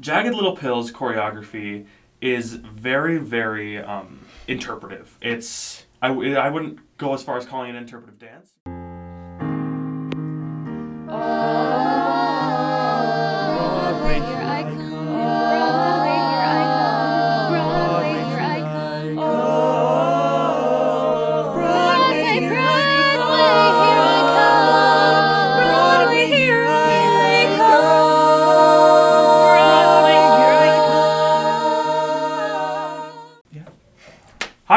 Jagged Little Pill's choreography is very, very um, interpretive. It's I, wouldn't go as far as calling it interpretive dance.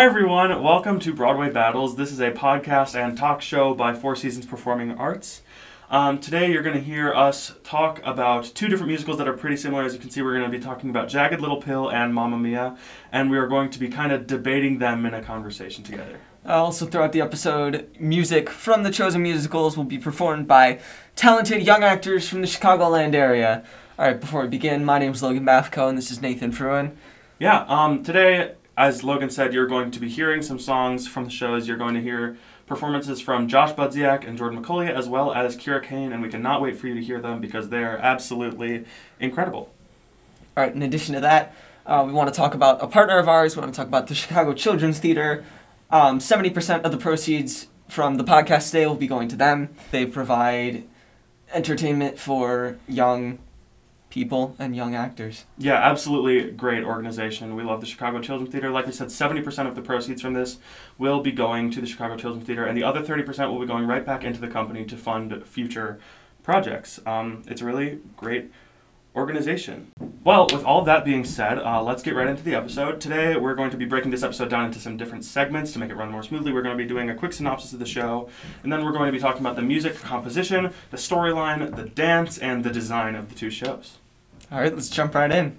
Hi everyone, welcome to Broadway Battles. This is a podcast and talk show by Four Seasons Performing Arts. Um, today you're going to hear us talk about two different musicals that are pretty similar. As you can see, we're going to be talking about Jagged Little Pill and Mamma Mia, and we are going to be kind of debating them in a conversation together. Uh, also, throughout the episode, music from the chosen musicals will be performed by talented young actors from the Chicagoland area. All right, before we begin, my name is Logan Baffico, and this is Nathan Frewen. Yeah, um, today, as Logan said, you're going to be hearing some songs from the shows. You're going to hear performances from Josh Budziak and Jordan McCully, as well as Kyra Cain, and we cannot wait for you to hear them because they're absolutely incredible. All right, in addition to that, uh, we want to talk about a partner of ours. We want to talk about the Chicago Children's Theater. Um, 70% of the proceeds from the podcast today will be going to them. They provide entertainment for young people and young actors. Yeah, absolutely great organization. We love the Chicago Children's Theater. Like we said, 70% of the proceeds from this will be going to the Chicago Children's Theater, and the other 30% will be going right back into the company to fund future projects. Um, it's a really great organization. Well, with all that being said, uh, let's get right into the episode. Today, we're going to be breaking this episode down into some different segments to make it run more smoothly. We're going to be doing a quick synopsis of the show, and then we're going to be talking about the music, composition, the storyline, the dance, and the design of the two shows. All right, let's jump right in.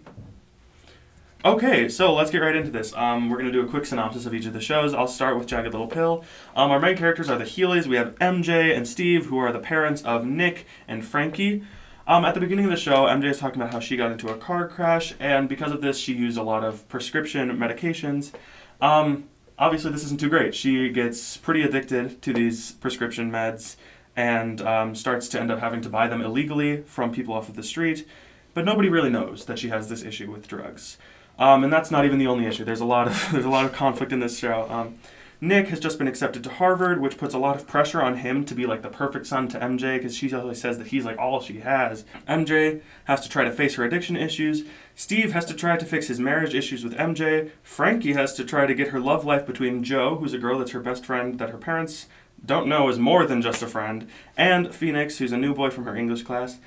Okay, so let's get right into this. Um, we're going to do a quick synopsis of each of the shows. I'll start with Jagged Little Pill. Um, our main characters are the Healy's. We have MJ and Steve, who are the parents of Nick and Frankie. Um, at the beginning of the show, MJ is talking about how she got into a car crash, and because of this, she used a lot of prescription medications. Um, obviously, this isn't too great. She gets pretty addicted to these prescription meds and um, starts to end up having to buy them illegally from people off of the street. But nobody really knows that she has this issue with drugs. Um, and that's not even the only issue. There's a lot of there's a lot of conflict in this show. Um, Nick has just been accepted to Harvard, which puts a lot of pressure on him to be like the perfect son to MJ because she always says that he's like all she has. MJ has to try to face her addiction issues. Steve has to try to fix his marriage issues with MJ. Frankie has to try to get her love life between Jo, who's a girl that's her best friend that her parents don't know is more than just a friend, and Phoenix, who's a new boy from her English class.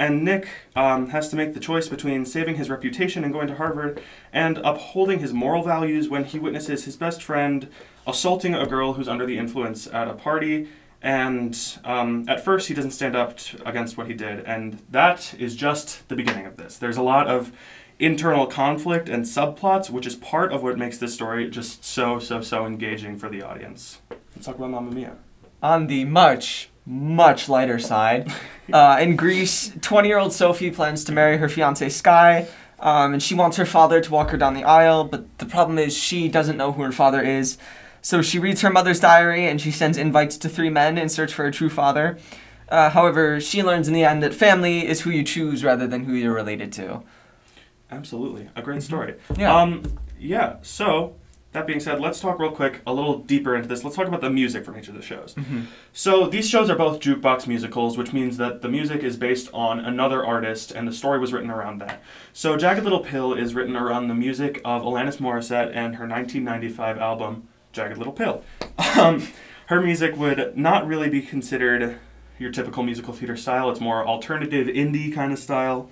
And Nick um, has to make the choice between saving his reputation and going to Harvard and upholding his moral values when he witnesses his best friend assaulting a girl who's under the influence at a party. And um, at first, he doesn't stand up t- against what he did. And that is just the beginning of this. There's a lot of internal conflict and subplots, which is part of what makes this story just so, so, so engaging for the audience. Let's talk about Mamma Mia. On the much, much lighter side, uh, in Greece, 20 year old Sophie plans to marry her fiance Sky, um, and she wants her father to walk her down the aisle, but the problem is she doesn't know who her father is. So she reads her mother's diary and she sends invites to three men in search for a true father. Uh, however, she learns in the end that family is who you choose rather than who you're related to. Absolutely. A great story. Yeah. Um, yeah, so that being said, let's talk real quick a little deeper into this. Let's talk about the music from each of the shows. So these shows are both jukebox musicals, which means that the music is based on another artist and the story was written around that. So Jagged Little Pill is written around the music of Alanis Morissette and her 1995 album Jagged Little Pill. Um, her music would not really be considered your typical musical theater style. It's more alternative indie kind of style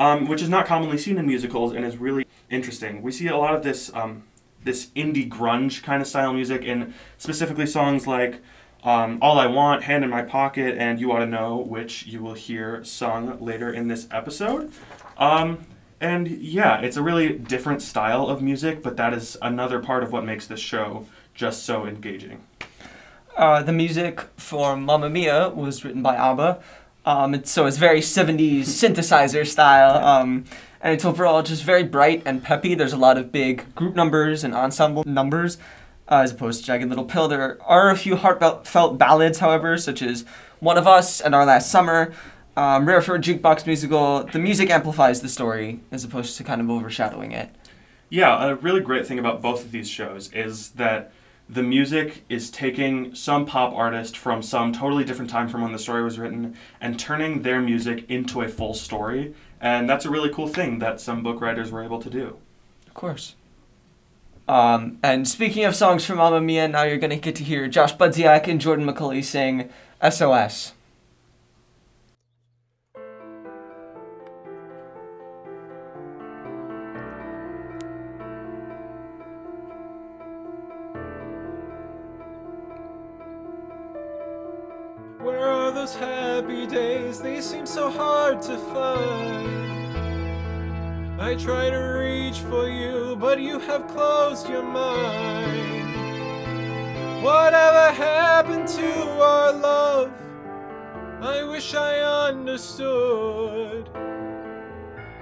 um, which is not commonly seen in musicals and is really interesting. We see a lot of this um, this indie grunge kind of style music and specifically songs like um, "All I Want," "Hand in My Pocket," and "You Ought to Know," which you will hear sung later in this episode. Um, and yeah, it's a really different style of music, but that is another part of what makes this show just so engaging. Uh, the music for Mamma Mia was written by ABBA. Um, it's, so it's very 70s synthesizer style. Um, and it's overall just very bright and peppy. There's a lot of big group numbers and ensemble numbers, uh, as opposed to Jagged Little Pill. There are a few heartfelt ballads, however, such as One of Us and Our Last Summer. Um, rare for a jukebox musical, the music amplifies the story as opposed to kind of overshadowing it. Yeah, a really great thing about both of these shows is that the music is taking some pop artist from some totally different time from when the story was written and turning their music into a full story. And that's a really cool thing that some book writers were able to do. Of course. Um, and speaking of songs from Mamma Mia, now you're going to get to hear Josh Budziak and Jordan McCully sing SOS. Those happy days? They seem so hard to find. I try to reach for you, but you have closed your mind. Whatever happened to our love? I wish I understood.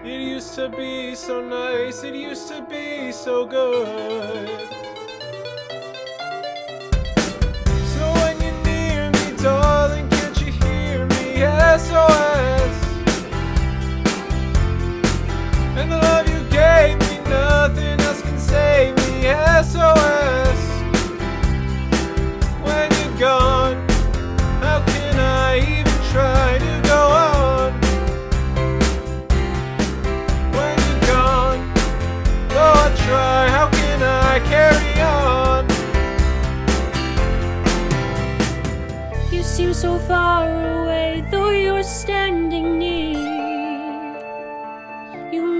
It used to be so nice, it used to be so good.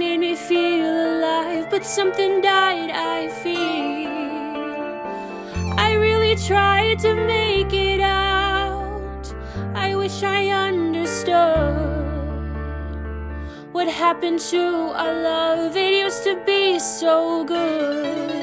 Made me feel alive, but something died, I feel. I really tried to make it out. I wish I understood what happened to our love. It used to be so good.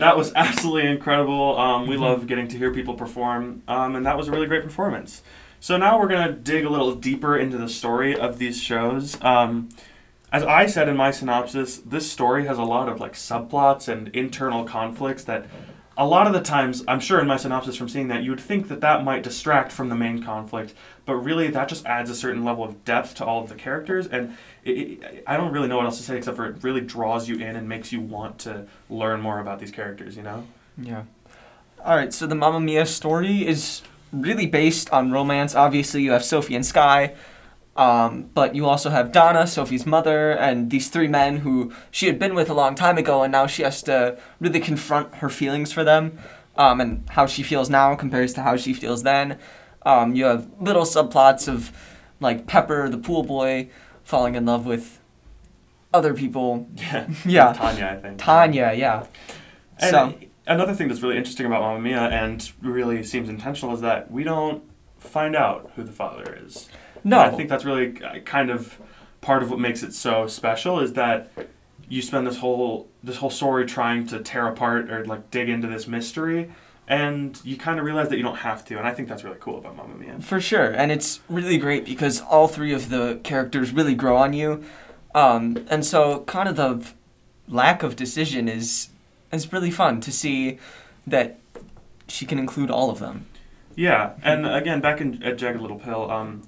That was absolutely incredible. Um, we love getting to hear people perform, um, and that was a really great performance. So now we're gonna dig a little deeper into the story of these shows. Um, as I said in my synopsis, this story has a lot of like subplots and internal conflicts that a lot of the times, I'm sure in my synopsis from seeing that, you would think that that might distract from the main conflict, but really that just adds a certain level of depth to all of the characters, and it, it, I don't really know what else to say except for it really draws you in and makes you want to learn more about these characters, you know? Yeah. All right, so the Mamma Mia story is really based on romance. Obviously, you have Sophie and Sky, um, but you also have Donna, Sophie's mother, and these three men who she had been with a long time ago, and now she has to really confront her feelings for them um, and how she feels now compares to how she feels then. Um, you have little subplots of like Pepper, the pool boy, falling in love with other people. Yeah. Yeah. Tanya, I think. Tanya, yeah. And So- another thing that's really interesting about Mamma Mia and really seems intentional is that we don't find out who the father is. No. And I think that's really uh, kind of part of what makes it so special is that you spend this whole this whole story trying to tear apart or like dig into this mystery and you kind of realize that you don't have to and I think that's really cool about Mamma Mia. For sure, and it's really great because all three of the characters really grow on you. Um, and so kind of the lack of decision is is really fun to see that she can include all of them. Yeah, and again, back in at Jagged Little Pill, um,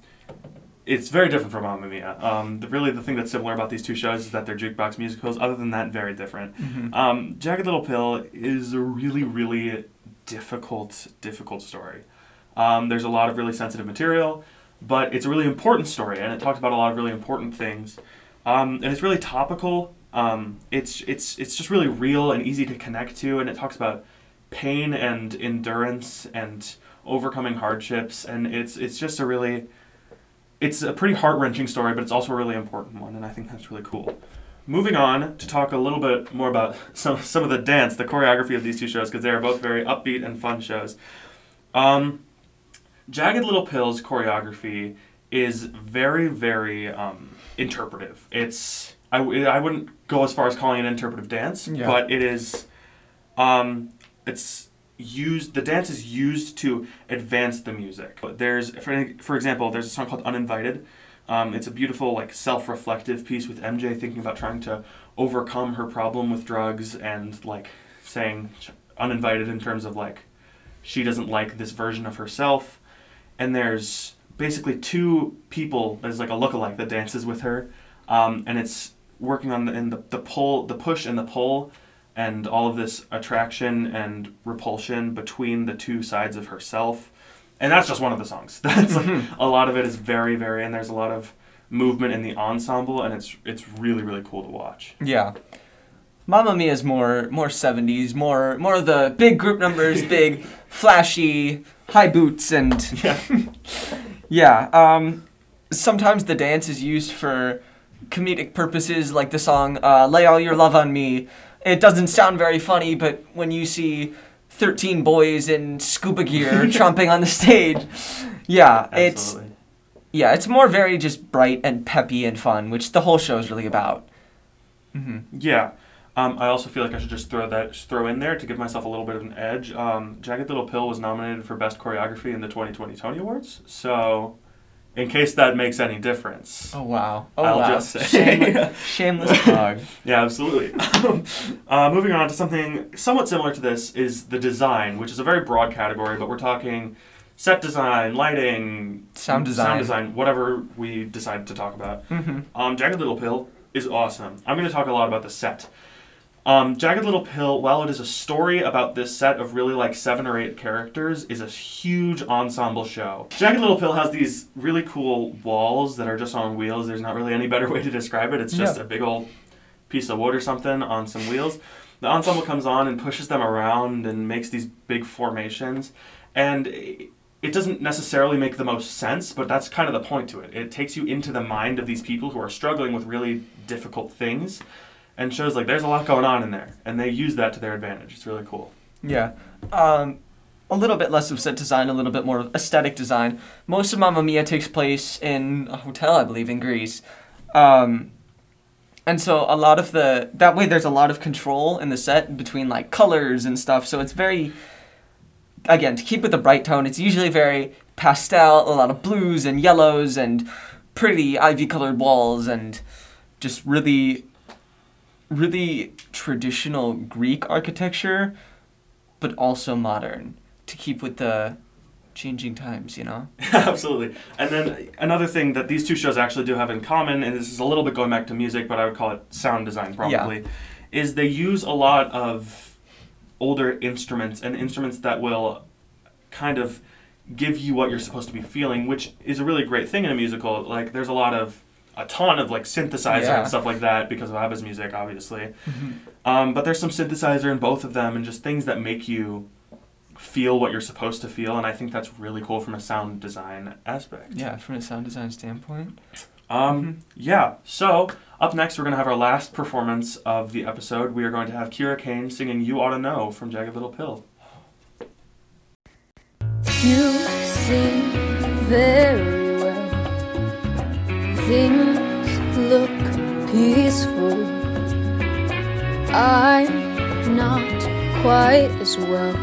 it's very different from Mamma Mia. Um, the, really, the thing that's similar about these two shows is that they're jukebox musicals. Other than that, very different. Um, Jagged Little Pill is a really, really difficult, difficult story. Um, there's a lot of really sensitive material, but it's a really important story, and it talks about a lot of really important things. Um, and it's really topical. Um, it's it's it's just really real and easy to connect to, and it talks about pain and endurance and overcoming hardships, and it's it's just a really it's a pretty heart wrenching story, but it's also a really important one, and I think that's really cool. Moving on to talk a little bit more about some some of the dance, the choreography of these two shows, because they are both very upbeat and fun shows. Um, Jagged Little Pill's choreography is very, very um, interpretive. It's I, w- I wouldn't go as far as calling it interpretive dance, Yeah. but it is um, it's used the dance is used to advance the music. There's for, for example, there's a song called Uninvited. Um, it's a beautiful like self-reflective piece with MJ thinking about trying to overcome her problem with drugs and like saying uninvited in terms of like she doesn't like this version of herself and there's basically two people there's like a look-alike that dances with her um, and it's working on the, in the, the pull the push and the pull and all of this attraction and repulsion between the two sides of herself. And that's just one of the songs. That's like, a lot of it is very very and there's a lot of movement in the ensemble and it's it's really really cool to watch. Yeah. Mamma Mia is more more 70s, more more of the big group numbers, big flashy high boots and yeah. Yeah, um sometimes the dance is used for comedic purposes like the song uh, Lay All Your Love on Me. It doesn't sound very funny, but when you see 13 boys in scuba gear tromping on the stage, yeah, it's yeah, it's more very just bright and peppy and fun, which the whole show is really about. hmm Yeah. Um, I also feel like I should just throw that just throw in there to give myself a little bit of an edge. Um, Jagged Little Pill was nominated for Best Choreography in the 2020 Tony Awards. So, in case that makes any difference, Oh wow! Oh I'll wow! just say. Shameless, shameless plug. yeah, absolutely. uh, moving on to something somewhat similar to this is the design, which is a very broad category, but we're talking set design, lighting, Sound design. sound design, whatever we decide to talk about. hmm Um, Jagged Little Pill is awesome. I'm going to talk a lot about the set. Um, Jagged Little Pill, while it is a story about this set of really like seven or eight characters, is a huge ensemble show. Jagged Little Pill has these really cool walls that are just on wheels. There's not really any better way to describe it. It's just Yeah. a big old piece of wood or something on some wheels. The ensemble comes on and pushes them around and makes these big formations. And it doesn't necessarily make the most sense, but that's kind of the point to it. It takes you into the mind of these people who are struggling with really difficult things and shows like there's a lot going on in there. And they use that to their advantage. It's really cool. Yeah. Um, a little bit less of set design, a little bit more of aesthetic design. Most of Mamma Mia takes place in a hotel, I believe, in Greece. Um, and so a lot of the that way there's a lot of control in the set between like colors and stuff. So it's very again to keep with the bright tone. It's usually very pastel, a lot of blues and yellows and pretty ivy colored walls and just really really traditional Greek architecture, but also modern to keep with the changing times, you know? Absolutely. And then another thing that these two shows actually do have in common, and this is a little bit going back to music, but I would call it sound design probably, is they use a lot of older instruments and instruments that will kind of give you what you're supposed to be feeling, which is a really great thing in a musical. Like there's a lot of a ton of like synthesizer Yeah. and stuff like that because of ABBA's music, obviously. Um, but there's some synthesizer in both of them and just things that make you feel what you're supposed to feel, and I think that's really cool from a sound design aspect. Yeah, from a sound design standpoint. Um, yeah. So up next, we're gonna have our last performance of the episode. We are going to have Kyra Cain singing "You Ought to Know" from Jagged Little Pill. You sing very well. Things look peaceful. I'm not quite as well.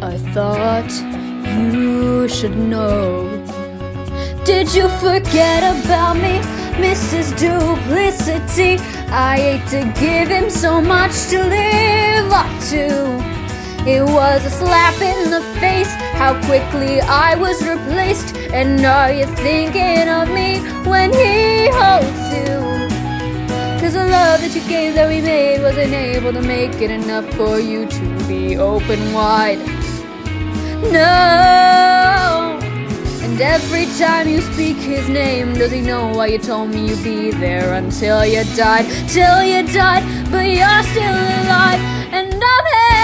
I thought you should know. Did you forget about me? Mrs. Duplicity. I hate to give him so much to live up to. It was a slap in the face, how quickly I was replaced. And are you thinking of me when he holds you? Cause the love that you gave that we made wasn't able to make it enough for you to be open wide. No! And every time you speak his name, does he know why you told me you'd be there until you died? Till you died, but you're still alive, and I'm here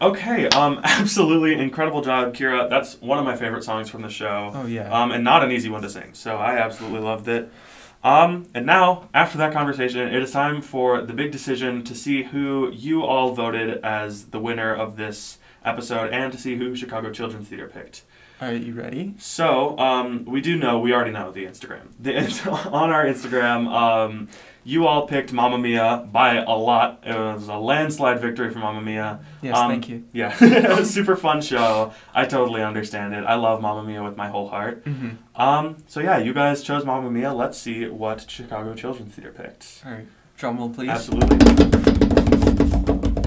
Okay, um, absolutely incredible job, Kyra. That's one of my favorite songs from the show. Oh, yeah. Um, and not an easy one to sing, so I absolutely loved it. Um, and now, after that conversation, it is time for the big decision to see who you all voted as the winner of this episode and to see who Chicago Children's Theater picked. Are you ready? So, um, we do know, we already know the Instagram. The, on our Instagram, um, you all picked Mamma Mia by a lot. It was a landslide victory for Mamma Mia. Yes, Um, thank you. Yeah, it was a super fun show. I totally understand it. I love Mamma Mia with my whole heart. Mm-hmm. Um, so yeah, you guys chose Mamma Mia. Let's see what Chicago Children's Theater picked. All right, drum roll, please. Absolutely.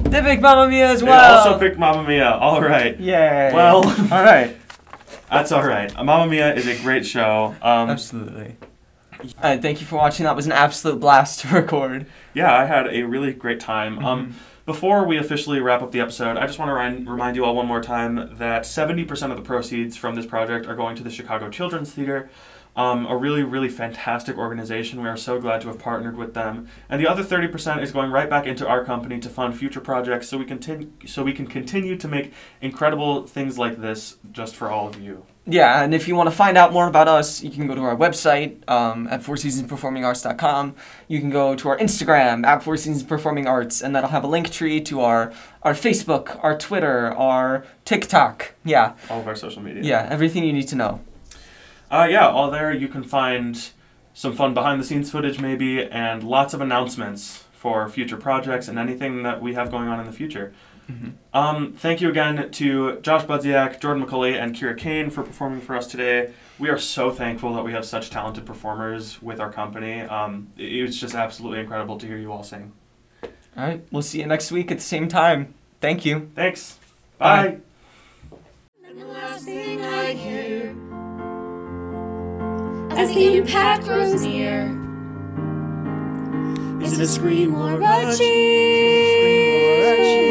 They picked Mamma Mia as well. They also picked Mamma Mia. All right. Yay. Well- all right. That's all right. Mamma Mia is a great show. Um, Absolutely. Right, thank you for watching. That was an absolute blast to record. yeah, I had a really great time. Mm-hmm. Um, before we officially wrap up the episode, I just want to remind you all one more time that 70% of the proceeds from this project are going to the Chicago Children's Theater, um, a really, really fantastic organization. We are so glad to have partnered with them. And the other 30% is going right back into our company to fund future projects so we, continue, so we can continue to make incredible things like this just for all of you. Yeah, and if you want to find out more about us, you can go to our website um, at fourseasonsperformingarts.com. You can go to our Instagram at Four Seasons Performing Arts, and that'll have a link tree to our our Facebook, our Twitter, our TikTok. Yeah, All of our social media. yeah, everything you need to know. Uh, yeah, all there you can find some fun behind the scenes footage, maybe, and lots of announcements for future projects and anything that we have going on in the future. Um, thank you again to Josh Budziak, Jordan McCully, and Kyra Cain for performing for us today. We are so thankful that we have such talented performers with our company. Um, it it was just absolutely incredible to hear you all sing. All right, we'll see you next week at the same time. Thank you. Thanks. Bye. Bye as the impact grows near. Is it a scream or a cheer?